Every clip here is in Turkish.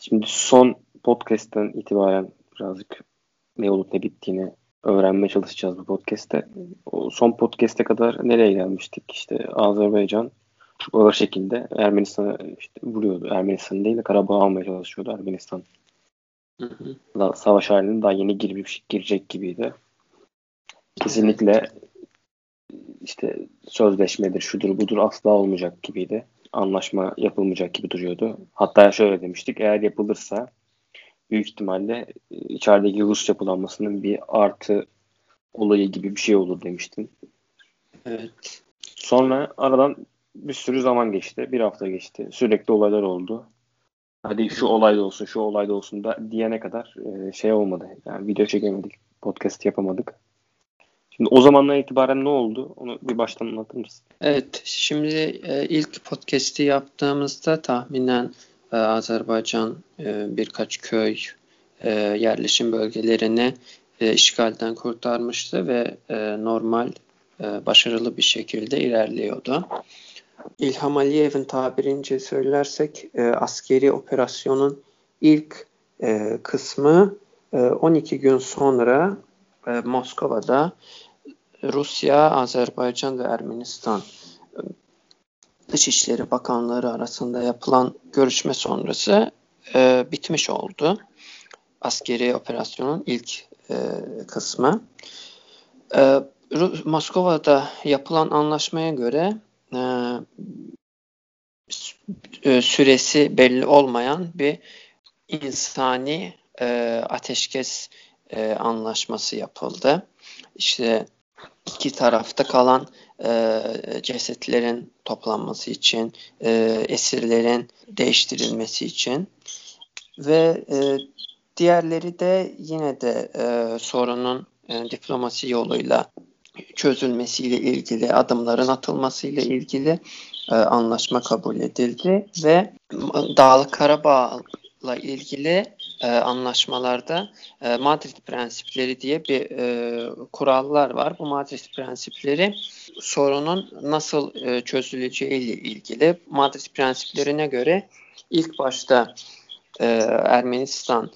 Şimdi son podcast'ten itibaren birazcık ne olup ne bittiğini öğrenmeye çalışacağız bu podcast'te. O son podcast'e kadar nereye gelmiştik? İşte Azerbaycan çok ağır şekilde Ermenistan'a işte vuruyordu. Ermenistan değil de Karabağ almaya çalışıyordu Ermenistan. Hı hı. Savaş haline daha yeni girmiş, girecek gibiydi. Kesinlikle işte sözleşmedir, şudur budur asla olmayacak gibiydi. Anlaşma yapılmayacak gibi duruyordu. Hatta şöyle demiştik, eğer yapılırsa büyük ihtimalle e, içerideki Rus yapılanmasının bir artı olayı gibi bir şey olur demiştin. Evet. Sonra aradan bir sürü zaman geçti. Bir hafta geçti. Sürekli olaylar oldu. Hadi şu olay da olsun, şu olay da olsun da diyene kadar e, şey olmadı. Yani video çekemedik, podcast yapamadık. Şimdi o zamandan itibaren ne oldu? Onu bir baştan anlatır mısın? Evet, şimdi e, ilk podcast'i yaptığımızda tahminen e, Azerbaycan e, birkaç köy, e, yerleşim bölgelerini e, işgalden kurtarmıştı ve e, normal, e, başarılı bir şekilde ilerliyordu. İlham Aliyev'in tabirince söylersek e, askeri operasyonun ilk e, kısmı e, 12 gün sonra e, Moskova'da Rusya, Azerbaycan ve Ermenistan e, Dışişleri Bakanları arasında yapılan görüşme sonrası e, bitmiş oldu. Askeri operasyonun ilk e, kısmı. E, Moskova'da yapılan anlaşmaya göre e, e, süresi belli olmayan bir insani e, ateşkes e, anlaşması yapıldı. İşte iki tarafta kalan e, cesetlerin toplanması için, e, esirlerin değiştirilmesi için. Ve e, diğerleri de yine de e, sorunun e, diplomasi yoluyla çözülmesiyle ilgili, adımların atılmasıyla ilgili e, anlaşma kabul edildi. Ve Dağlık Karabağ'la ilgili e, anlaşmalarda e, Madrid prensipleri diye bir e, kurallar var. Bu Madrid prensipleri sorunun nasıl e, çözüleceği ile ilgili. Madrid prensiplerine göre ilk başta e, Ermenistan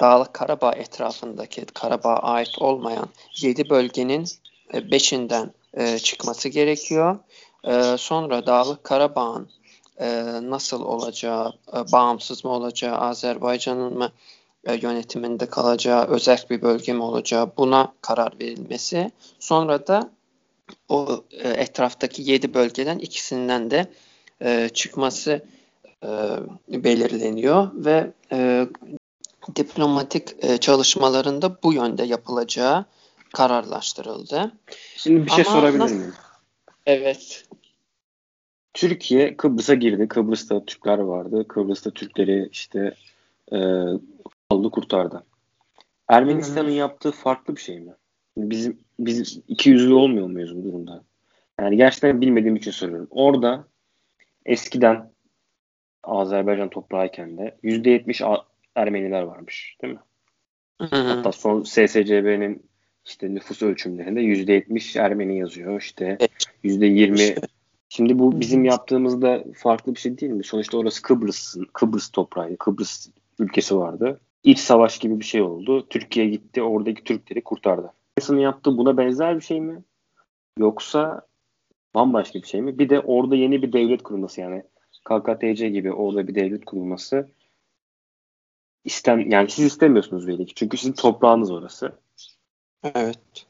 Dağlık Karabağ etrafındaki Karabağ'a ait olmayan 7 bölgenin 5'inden e, e, çıkması gerekiyor. E, sonra Dağlık Karabağ'ın e, nasıl olacağı, e, bağımsız mı olacağı, Azerbaycan'ın mı e, yönetiminde kalacağı, özel bir bölge mi olacağı buna karar verilmesi. Sonra da o e, etraftaki 7 bölgeden ikisinden de e, çıkması e, belirleniyor ve e, diplomatik e, çalışmalarında bu yönde yapılacağı kararlaştırıldı. Şimdi bir şey Ama sorabilir miyim? Evet. Türkiye Kıbrıs'a girdi. Kıbrıs'ta Türkler vardı. Kıbrıs'ta Türkleri işte e, aldı kurtardı. Ermenistan'ın yaptığı farklı bir şey mi? Bizim biz iki yüzlü olmuyor muyuz bu durumda? Yani gerçekten bilmediğim için soruyorum. Orada eskiden Azerbaycan toprağıyken de %70 Ermeniler varmış değil mi? Hı hı. Hatta son SSCB'nin işte nüfus ölçümlerinde %70 Ermeni yazıyor. İşte %20 Şimdi bu bizim yaptığımızda farklı bir şey değil mi? Sonuçta orası Kıbrıs'ın Kıbrıs toprağı, Kıbrıs ülkesi vardı. İç savaş gibi bir şey oldu. Türkiye gitti, oradaki Türkleri kurtardı. Amerika'nın yaptığı buna benzer bir şey mi? Yoksa bambaşka bir şey mi? Bir de orada yeni bir devlet kurulması yani KKTC gibi orada bir devlet kurulması istem yani siz istemiyorsunuz belli ki. Çünkü sizin toprağınız orası. Evet.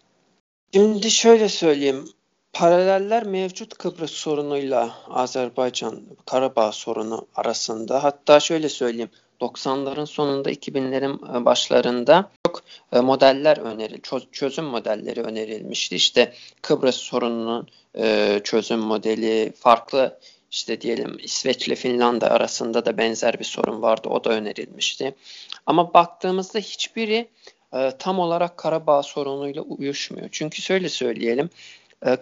Şimdi şöyle söyleyeyim. Paraleller mevcut Kıbrıs sorunuyla Azerbaycan Karabağ sorunu arasında. Hatta şöyle söyleyeyim. 90'ların sonunda 2000'lerin e, başlarında çok e, modeller öneril, çözüm modelleri önerilmişti. İşte Kıbrıs sorununun e, çözüm modeli, farklı işte diyelim İsveç ile Finlandiya arasında da benzer bir sorun vardı. O da önerilmişti. Ama baktığımızda hiçbiri tam olarak Karabağ sorunuyla uyuşmuyor. Çünkü şöyle söyleyelim.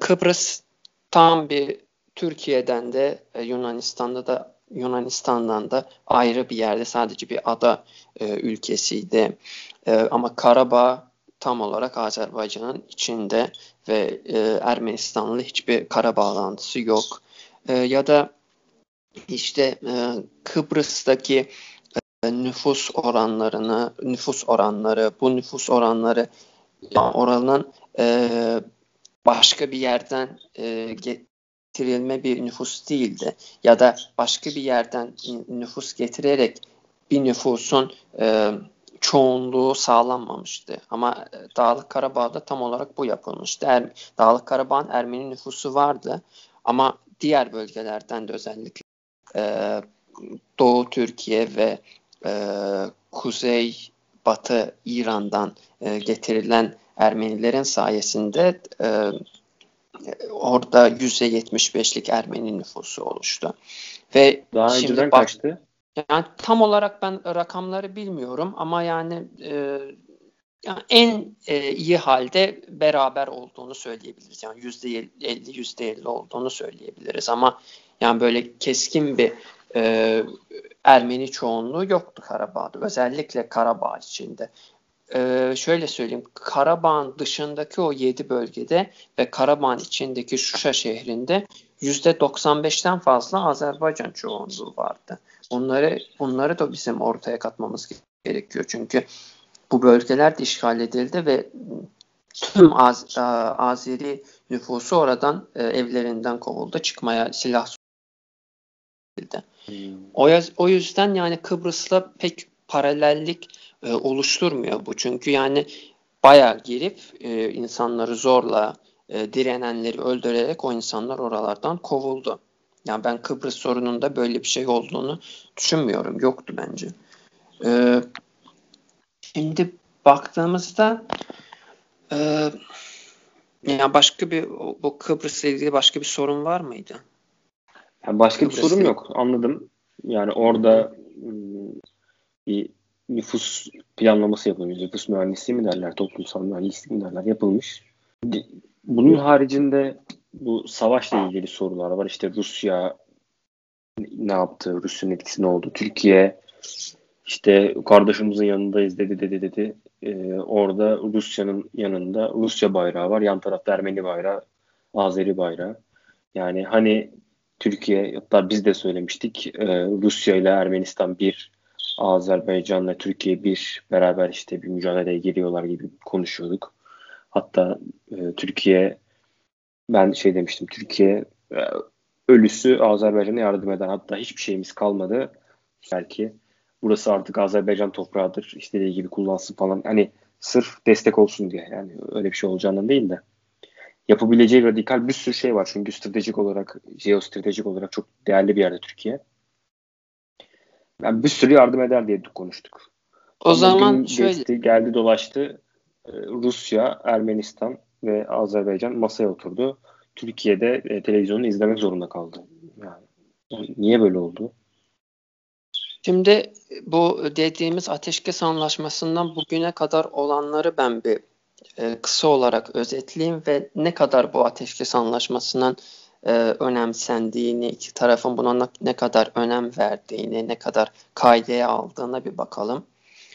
Kıbrıs tam bir Türkiye'den de Yunanistan'da da Yunanistan'dan da ayrı bir yerde sadece bir ada e, ülkesiydi. E, ama Karabağ tam olarak Azerbaycan'ın içinde ve e, Ermenistan'la hiçbir kara bağlantısı yok. E, ya da işte e, Kıbrıs'taki nüfus oranlarını, nüfus oranları, bu nüfus oranları oranın e, başka bir yerden e, getirilme bir nüfus değildi. Ya da başka bir yerden nüfus getirerek bir nüfusun e, çoğunluğu sağlanmamıştı. Ama e, Dağlık Karabağ'da tam olarak bu yapılmıştı. Er, Dağlık Karabağ'ın Ermeni nüfusu vardı ama diğer bölgelerden de özellikle e, Doğu Türkiye ve e, Kuzey Batı İran'dan e, getirilen Ermenilerin sayesinde e, orada %75'lik Ermeni nüfusu oluştu. Ve Daha şimdi önceden bak, kaçtı? Yani tam olarak ben rakamları bilmiyorum ama yani, e, yani en e, iyi halde beraber olduğunu söyleyebiliriz. Yani yüzde 50 yüzde 50 olduğunu söyleyebiliriz ama yani böyle keskin bir e, Ermeni çoğunluğu yoktu Karabağ'da. Özellikle Karabağ içinde. Ee, şöyle söyleyeyim. Karabağ'ın dışındaki o 7 bölgede ve Karabağ'ın içindeki Şuşa şehrinde %95'ten fazla Azerbaycan çoğunluğu vardı. Bunları bunları da bizim ortaya katmamız gerekiyor. Çünkü bu bölgeler de işgal edildi ve tüm Az, Azeri nüfusu oradan e, evlerinden kovuldu. Çıkmaya silah edildi. Hmm. O, o yüzden yani Kıbrıs'la pek paralellik e, oluşturmuyor bu. Çünkü yani bayağı girip e, insanları zorla e, direnenleri öldürerek o insanlar oralardan kovuldu. Yani ben Kıbrıs sorununda böyle bir şey olduğunu düşünmüyorum. Yoktu bence. E, şimdi baktığımızda e, yani başka bir bu Kıbrıs'la ilgili başka bir sorun var mıydı? Yani başka Kıbrıs'la... bir sorun yok. Anladım. Yani orada ıı, bir nüfus planlaması yapılmış. Nüfus mühendisliği mi derler, toplumsal mühendislik mi derler yapılmış. Bunun haricinde bu savaşla ilgili sorular var. İşte Rusya ne yaptı, Rusya'nın etkisi ne oldu, Türkiye işte kardeşimizin yanındayız dedi dedi dedi. Ee, orada Rusya'nın yanında Rusya bayrağı var. Yan tarafta Ermeni bayrağı, Azeri bayrağı. Yani hani Türkiye hatta biz de söylemiştik e, Rusya ile Ermenistan bir Azerbaycan'la Türkiye bir beraber işte bir mücadeleye giriyorlar gibi konuşuyorduk. Hatta e, Türkiye ben şey demiştim Türkiye e, ölüsü Azerbaycan'a yardım eden hatta hiçbir şeyimiz kalmadı. Belki burası artık Azerbaycan toprağıdır. istediği gibi kullansın falan. Hani sırf destek olsun diye. Yani öyle bir şey olacağından değil de. Yapabileceği radikal bir sürü şey var. Çünkü stratejik olarak, jeostratejik olarak çok değerli bir yerde Türkiye. Yani bir sürü yardım eder diye konuştuk. O Ama zaman şöyle geçti, geldi dolaştı. Ee, Rusya, Ermenistan ve Azerbaycan masaya oturdu. Türkiye'de e, televizyonu izlemek zorunda kaldı. Yani niye böyle oldu? Şimdi bu dediğimiz ateşkes anlaşmasından bugüne kadar olanları ben bir e, kısa olarak özetleyeyim ve ne kadar bu ateşkes anlaşmasının e, önemsendiğini, iki tarafın buna ne kadar önem verdiğini, ne kadar kaydeye aldığına bir bakalım.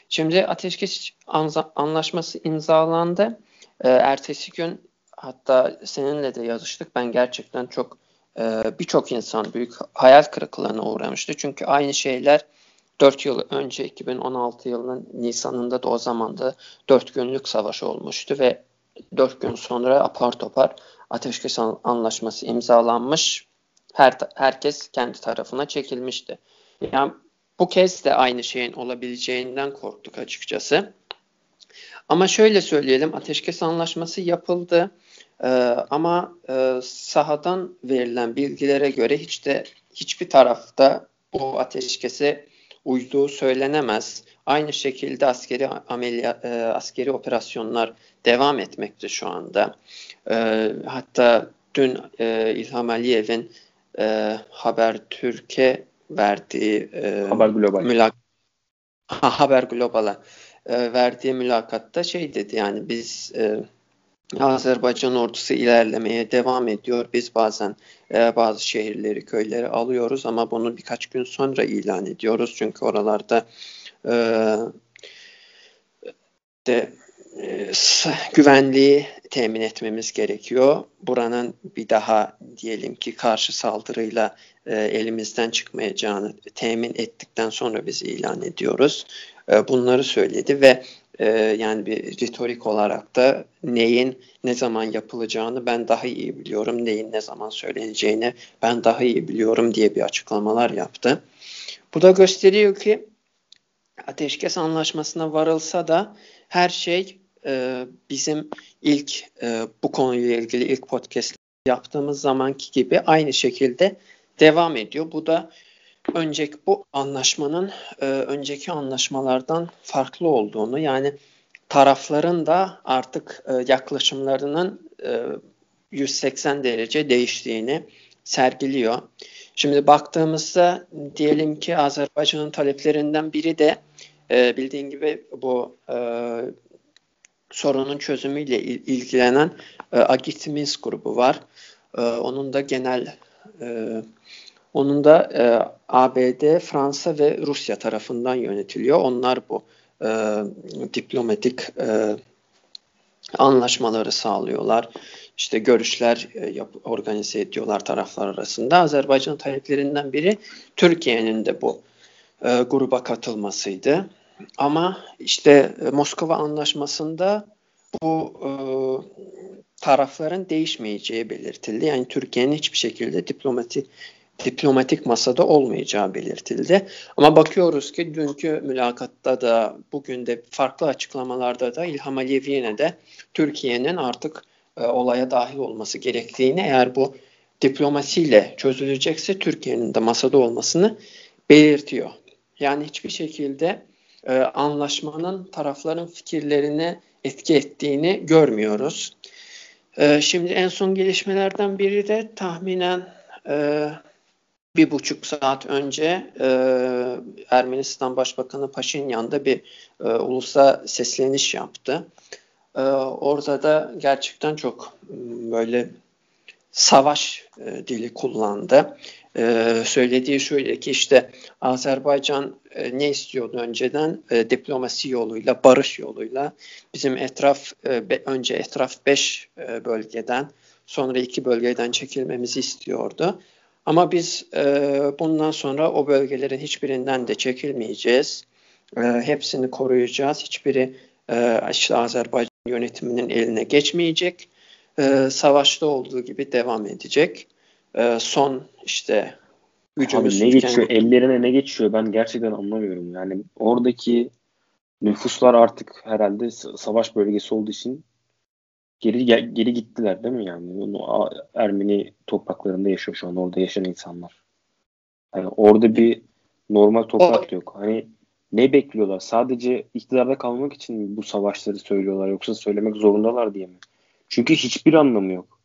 Şimdi ateşkes anlaşması imzalandı. E, ertesi gün hatta seninle de yazıştık. Ben gerçekten çok e, birçok insan büyük hayal kırıklığına uğramıştı. Çünkü aynı şeyler 4 yıl önce 2016 yılının Nisan'ında da o zaman da 4 günlük savaş olmuştu ve 4 gün sonra apar topar ateşkes anlaşması imzalanmış. Her herkes kendi tarafına çekilmişti. Yani bu kez de aynı şeyin olabileceğinden korktuk açıkçası. Ama şöyle söyleyelim, ateşkes anlaşması yapıldı. Ee, ama e, sahadan verilen bilgilere göre hiç de hiçbir tarafta bu ateşkese uyduğu söylenemez. Aynı şekilde askeri ameliyat, e, askeri operasyonlar devam etmekte şu anda. E, hatta dün e, İlham Aliyev'in e, Habertürk'e verdiği e, Haber Global. Mülak ha, Haber Global'a e, verdiği mülakatta şey dedi yani biz e, Azerbaycan ordusu ilerlemeye devam ediyor. Biz bazen e, bazı şehirleri, köyleri alıyoruz ama bunu birkaç gün sonra ilan ediyoruz. Çünkü oralarda e, de güvenliği temin etmemiz gerekiyor. Buranın bir daha diyelim ki karşı saldırıyla e, elimizden çıkmayacağını temin ettikten sonra biz ilan ediyoruz. E, bunları söyledi ve e, yani bir retorik olarak da neyin ne zaman yapılacağını ben daha iyi biliyorum, neyin ne zaman söyleneceğini ben daha iyi biliyorum diye bir açıklamalar yaptı. Bu da gösteriyor ki ateşkes anlaşmasına varılsa da her şey e, bizim ilk e, bu konuyla ilgili ilk podcast yaptığımız zamanki gibi aynı şekilde devam ediyor. Bu da önceki bu anlaşmanın e, önceki anlaşmalardan farklı olduğunu yani tarafların da artık e, yaklaşımlarının e, 180 derece değiştiğini sergiliyor. Şimdi baktığımızda diyelim ki Azerbaycan'ın taleplerinden biri de e, bildiğin gibi bu e, sorunun çözümüyle ilgilenen e, Agit Minsk grubu var. E, onun da genel e, onun da e, ABD, Fransa ve Rusya tarafından yönetiliyor. Onlar bu e, diplomatik e, anlaşmaları sağlıyorlar. İşte görüşler e, yap, organize ediyorlar taraflar arasında. Azerbaycan taleplerinden biri Türkiye'nin de bu e, gruba katılmasıydı. Ama işte e, Moskova Anlaşması'nda bu e, tarafların değişmeyeceği belirtildi. Yani Türkiye'nin hiçbir şekilde diplomatik diplomatik masada olmayacağı belirtildi. Ama bakıyoruz ki dünkü mülakatta da bugün de farklı açıklamalarda da İlham Aliyev de Türkiye'nin artık e, olaya dahil olması gerektiğini eğer bu diplomasiyle çözülecekse Türkiye'nin de masada olmasını belirtiyor. Yani hiçbir şekilde e, anlaşmanın tarafların fikirlerini etki ettiğini görmüyoruz. E, şimdi en son gelişmelerden biri de tahminen e, bir buçuk saat önce e, Ermenistan Başbakanı Paşinyan da bir e, ulusa sesleniş yaptı. E, orada da gerçekten çok böyle savaş e, dili kullandı. E, söylediği şöyle ki işte Azerbaycan e, ne istiyordu önceden? E, diplomasi yoluyla, barış yoluyla bizim etraf e, be, önce etraf 5 e, bölgeden sonra 2 bölgeden çekilmemizi istiyordu. Ama biz e, bundan sonra o bölgelerin hiçbirinden de çekilmeyeceğiz. E, hepsini koruyacağız. Hiçbiri e, işte Azerbaycan yönetiminin eline geçmeyecek. E, savaşta olduğu gibi devam edecek. E, son işte gücümüz... Abi ne geçiyor? Ellerine ne geçiyor? Ben gerçekten anlamıyorum. Yani oradaki nüfuslar artık herhalde savaş bölgesi olduğu için geri geri gittiler değil mi yani? Onu Ermeni topraklarında yaşıyor şu an orada yaşayan insanlar. Yani orada bir normal toprak yok. Hani ne bekliyorlar? Sadece iktidarda kalmak için bu savaşları söylüyorlar yoksa söylemek zorundalar diye mi? Çünkü hiçbir anlamı yok.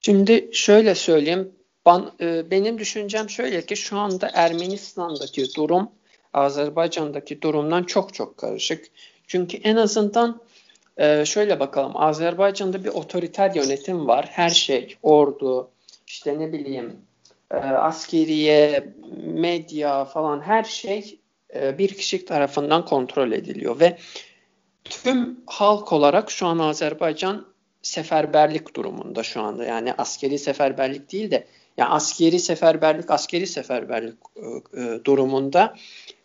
Şimdi şöyle söyleyeyim. Ben, e, benim düşüncem şöyle ki şu anda Ermenistan'daki durum Azerbaycan'daki durumdan çok çok karışık. Çünkü en azından ee, şöyle bakalım. Azerbaycan'da bir otoriter yönetim var. Her şey, ordu, işte ne bileyim, e, askeriye, medya falan her şey e, bir kişi tarafından kontrol ediliyor ve tüm halk olarak şu an Azerbaycan seferberlik durumunda şu anda. Yani askeri seferberlik değil de yani askeri seferberlik, askeri seferberlik e, e durumunda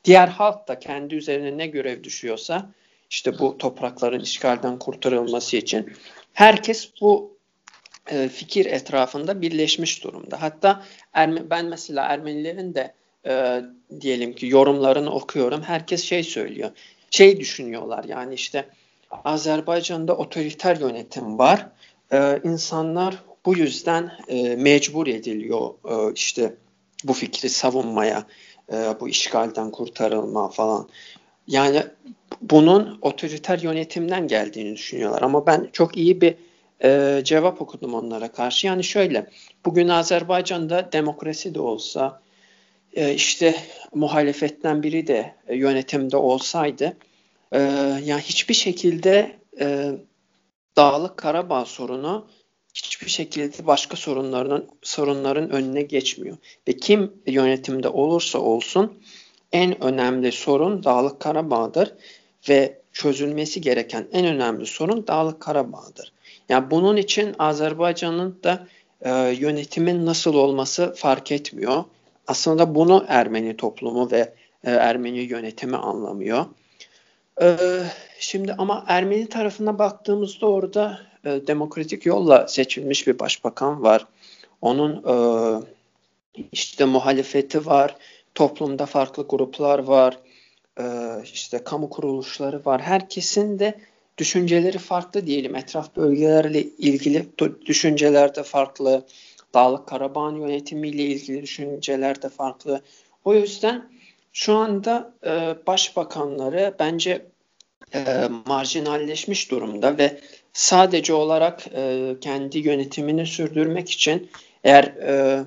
diğer halk da kendi üzerine ne görev düşüyorsa işte bu toprakların işgalden kurtarılması için herkes bu e, fikir etrafında birleşmiş durumda. Hatta Erme, ben mesela Ermenilerin de e, diyelim ki yorumlarını okuyorum. Herkes şey söylüyor. Şey düşünüyorlar yani işte Azerbaycan'da otoriter yönetim var. E, insanlar bu yüzden e, mecbur ediliyor e, işte bu fikri savunmaya, e, bu işgalden kurtarılma falan. Yani bunun otoriter yönetimden geldiğini düşünüyorlar. Ama ben çok iyi bir e, cevap okudum onlara karşı. Yani şöyle, bugün Azerbaycan'da demokrasi de olsa, e, işte muhalefetten biri de e, yönetimde olsaydı, e, yani hiçbir şekilde e, Dağlık Karabağ sorunu hiçbir şekilde başka sorunların sorunların önüne geçmiyor. Ve kim yönetimde olursa olsun en önemli sorun Dağlık Karabağ'dır ve çözülmesi gereken en önemli sorun Dağlık Karabağ'dır. Yani bunun için Azerbaycan'ın da e, yönetimin nasıl olması fark etmiyor. Aslında bunu Ermeni toplumu ve e, Ermeni yönetimi anlamıyor. E, şimdi ama Ermeni tarafına baktığımızda orada e, demokratik yolla seçilmiş bir başbakan var. Onun e, işte muhalefeti var, toplumda farklı gruplar var, işte kamu kuruluşları var. Herkesin de düşünceleri farklı diyelim. Etraf bölgelerle ilgili düşünceler de farklı. Dağlık Karabağ yönetimiyle ilgili düşünceler de farklı. O yüzden şu anda e, başbakanları bence e, marjinalleşmiş durumda ve sadece olarak e, kendi yönetimini sürdürmek için eğer e,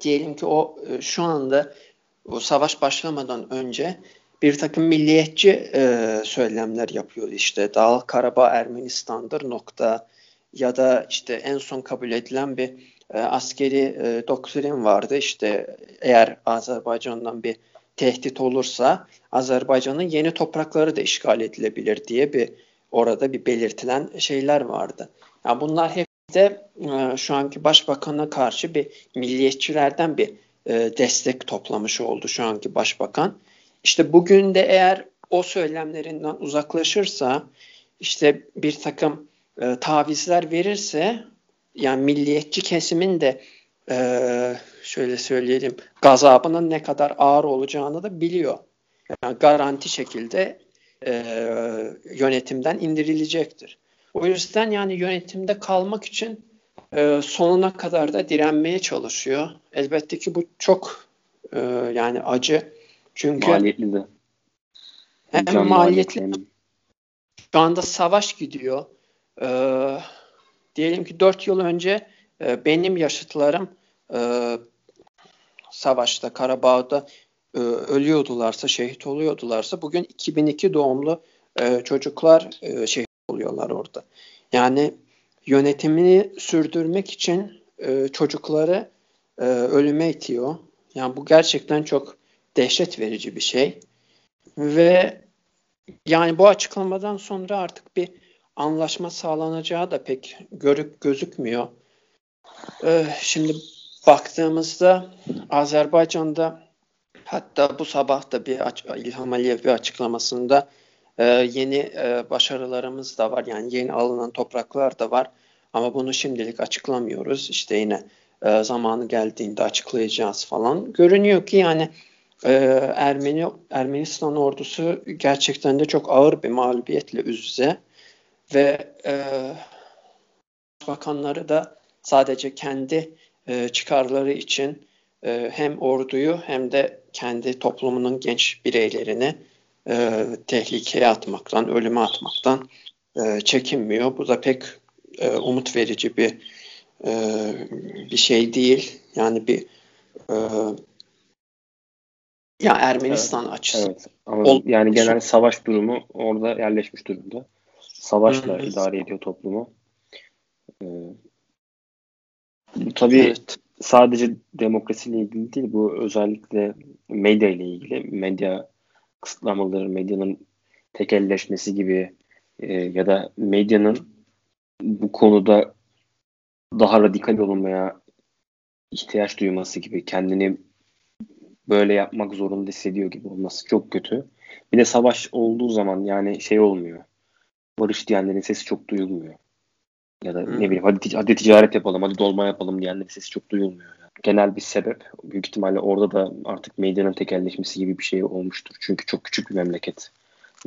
diyelim ki o e, şu anda o savaş başlamadan önce bir takım milliyetçi e, söylemler yapıyor işte Dağlık Karabağ Ermenistan'dır nokta ya da işte en son kabul edilen bir e, askeri e, doktrin vardı işte eğer Azerbaycan'dan bir tehdit olursa Azerbaycan'ın yeni toprakları da işgal edilebilir diye bir orada bir belirtilen şeyler vardı. Yani bunlar hep de e, şu anki başbakana karşı bir milliyetçilerden bir e, destek toplamış oldu şu anki başbakan. İşte bugün de eğer o söylemlerinden uzaklaşırsa işte bir takım e, tavizler verirse yani milliyetçi kesimin de e, şöyle söyleyelim gazabının ne kadar ağır olacağını da biliyor. Yani garanti şekilde e, yönetimden indirilecektir. O yüzden yani yönetimde kalmak için e, sonuna kadar da direnmeye çalışıyor. Elbette ki bu çok e, yani acı. Çünkü maliyetli de. Hem Can maliyetli. maliyetli. Şu anda savaş gidiyor. E, diyelim ki 4 yıl önce e, benim yaşıtlarım e, savaşta, Karabağ'da e, ölüyordularsa, şehit oluyordularsa bugün 2002 doğumlu e, çocuklar e, şehit oluyorlar orada. Yani yönetimini sürdürmek için e, çocukları e, ölüme itiyor. Yani bu gerçekten çok dehşet verici bir şey. Ve yani bu açıklamadan sonra artık bir anlaşma sağlanacağı da pek görüp gözükmüyor. Ee, şimdi baktığımızda Azerbaycan'da hatta bu sabah da bir İlham Aliyev bir açıklamasında e, yeni e, başarılarımız da var. Yani yeni alınan topraklar da var. Ama bunu şimdilik açıklamıyoruz. İşte yine e, zamanı geldiğinde açıklayacağız falan. Görünüyor ki yani e, Ermeni Ermenistan ordusu gerçekten de çok ağır bir mağlubiyetle üz ve e, bakanları da sadece kendi e, çıkarları için e, hem orduyu hem de kendi toplumunun genç bireylerini e, tehlikeye atmaktan, ölüme atmaktan e, çekinmiyor. Bu da pek e, umut verici bir e, bir şey değil. Yani bir e, ya Ermenistan evet, açısından. Evet. Ama Ol, yani genel savaş durumu orada yerleşmiş durumda. Savaşla Hı-hı. idare ediyor toplumu. Ee, bu tabii evet. sadece demokrasiyle ilgili değil. Bu özellikle medya ile ilgili. Medya kısıtlamaları, medyanın tekelleşmesi gibi e, ya da medyanın bu konuda daha radikal olmaya ihtiyaç duyması gibi kendini böyle yapmak zorunda hissediyor gibi olması çok kötü. Bir de savaş olduğu zaman yani şey olmuyor. Barış diyenlerin sesi çok duyulmuyor. Ya da hmm. ne bileyim hadi, hadi ticaret yapalım, hadi dolma yapalım diyenlerin sesi çok duyulmuyor. Genel bir sebep. Büyük ihtimalle orada da artık medyanın tekelleşmesi gibi bir şey olmuştur. Çünkü çok küçük bir memleket.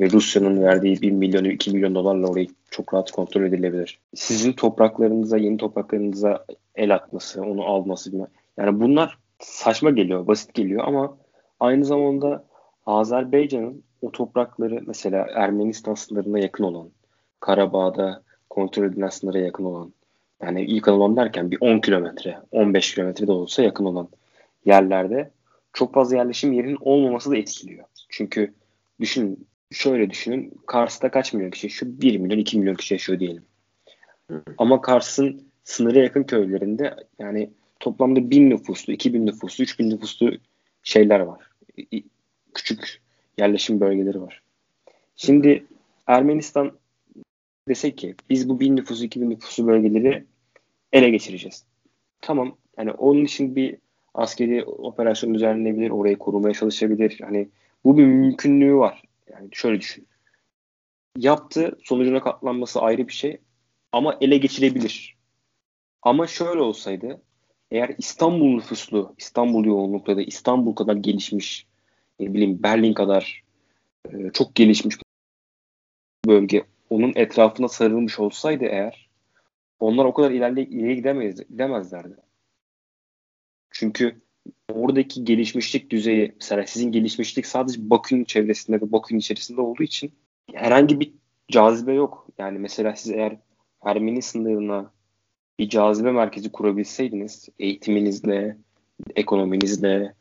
Ve Rusya'nın verdiği 1 milyon, 2 milyon dolarla orayı çok rahat kontrol edilebilir. Sizin topraklarınıza, yeni topraklarınıza el atması, onu alması. Yani bunlar saçma geliyor, basit geliyor ama aynı zamanda Azerbaycan'ın o toprakları mesela Ermenistan sınırına yakın olan, Karabağ'da kontrol edilen sınıra yakın olan, yani yakın olan derken bir 10 kilometre, 15 kilometre de olsa yakın olan yerlerde çok fazla yerleşim yerinin olmaması da etkiliyor. Çünkü düşün, şöyle düşünün, Kars'ta kaç milyon kişi yaşıyor? 1 milyon, 2 milyon kişi yaşıyor diyelim. Ama Kars'ın sınıra yakın köylerinde yani toplamda 1000 nüfuslu, 2000 nüfuslu, 3000 nüfuslu şeyler var. Küçük yerleşim bölgeleri var. Şimdi Ermenistan desek ki biz bu bin nüfusu, iki bin nüfusu bölgeleri ele geçireceğiz. Tamam. Yani onun için bir askeri operasyon düzenlenebilir, orayı korumaya çalışabilir. Hani bu bir mümkünlüğü var. Yani şöyle düşün. Yaptı, sonucuna katlanması ayrı bir şey ama ele geçirebilir. Ama şöyle olsaydı eğer İstanbul nüfuslu, İstanbul yoğunlukta da İstanbul kadar gelişmiş, ne bileyim Berlin kadar e, çok gelişmiş bölge onun etrafına sarılmış olsaydı eğer onlar o kadar ilerle ileri gidemeyiz, gidemezlerdi. Çünkü oradaki gelişmişlik düzeyi mesela sizin gelişmişlik sadece Bakü'nün çevresinde ve Bakü'nün içerisinde olduğu için herhangi bir cazibe yok. Yani mesela siz eğer Ermeni sınırına bir cazibe merkezi kurabilseydiniz eğitiminizle, ekonominizle,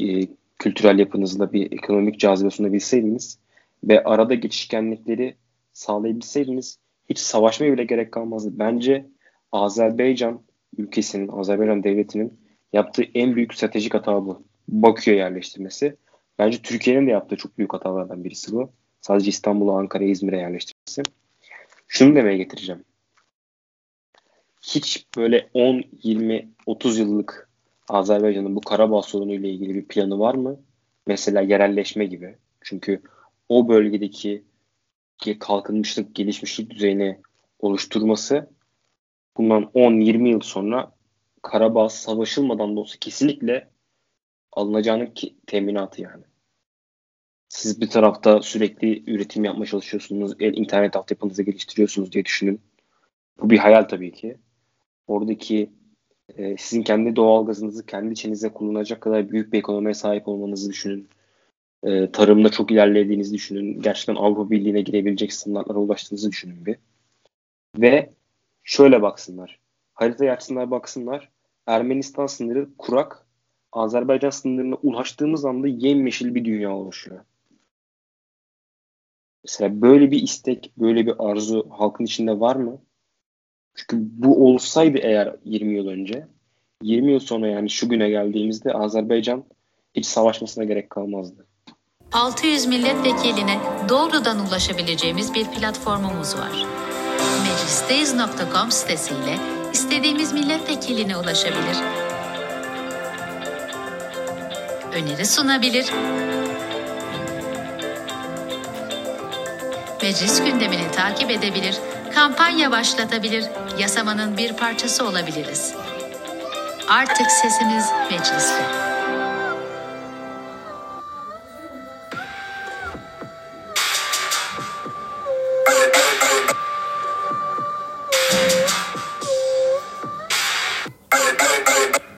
e, kültürel yapınızla bir ekonomik cazibe sunabilseydiniz ve arada geçişkenlikleri sağlayabilseydiniz hiç savaşmaya bile gerek kalmazdı. Bence Azerbaycan ülkesinin, Azerbaycan devletinin yaptığı en büyük stratejik hata bu. Bakü'ye yerleştirmesi. Bence Türkiye'nin de yaptığı çok büyük hatalardan birisi bu. Sadece İstanbul'a, Ankara'ya, İzmir'e yerleştirmesi. Şunu demeye getireceğim. Hiç böyle 10, 20, 30 yıllık Azerbaycan'ın bu Karabağ sorunu ile ilgili bir planı var mı? Mesela yerelleşme gibi. Çünkü o bölgedeki kalkınmışlık, gelişmişlik düzeyini oluşturması bundan 10-20 yıl sonra Karabağ savaşılmadan da olsa kesinlikle alınacağının teminatı yani. Siz bir tarafta sürekli üretim yapmaya çalışıyorsunuz, internet altyapınızı geliştiriyorsunuz diye düşünün. Bu bir hayal tabii ki. Oradaki e, sizin kendi doğal gazınızı kendi içinize kullanacak kadar büyük bir ekonomiye sahip olmanızı düşünün. E, tarımda çok ilerlediğinizi düşünün. Gerçekten Avrupa Birliği'ne girebilecek standartlara ulaştığınızı düşünün bir. Ve şöyle baksınlar. Haritayı açsınlar baksınlar. Ermenistan sınırı kurak. Azerbaycan sınırına ulaştığımız anda yemyeşil bir dünya oluşuyor. Mesela böyle bir istek, böyle bir arzu halkın içinde var mı? Çünkü bu olsaydı eğer 20 yıl önce, 20 yıl sonra yani şu güne geldiğimizde Azerbaycan hiç savaşmasına gerek kalmazdı. 600 milletvekiline doğrudan ulaşabileceğimiz bir platformumuz var. Meclisteyiz.com sitesiyle istediğimiz milletvekiline ulaşabilir. Öneri sunabilir. Meclis gündemini takip edebilir, kampanya başlatabilir, yasamanın bir parçası olabiliriz. Artık sesimiz mecliste.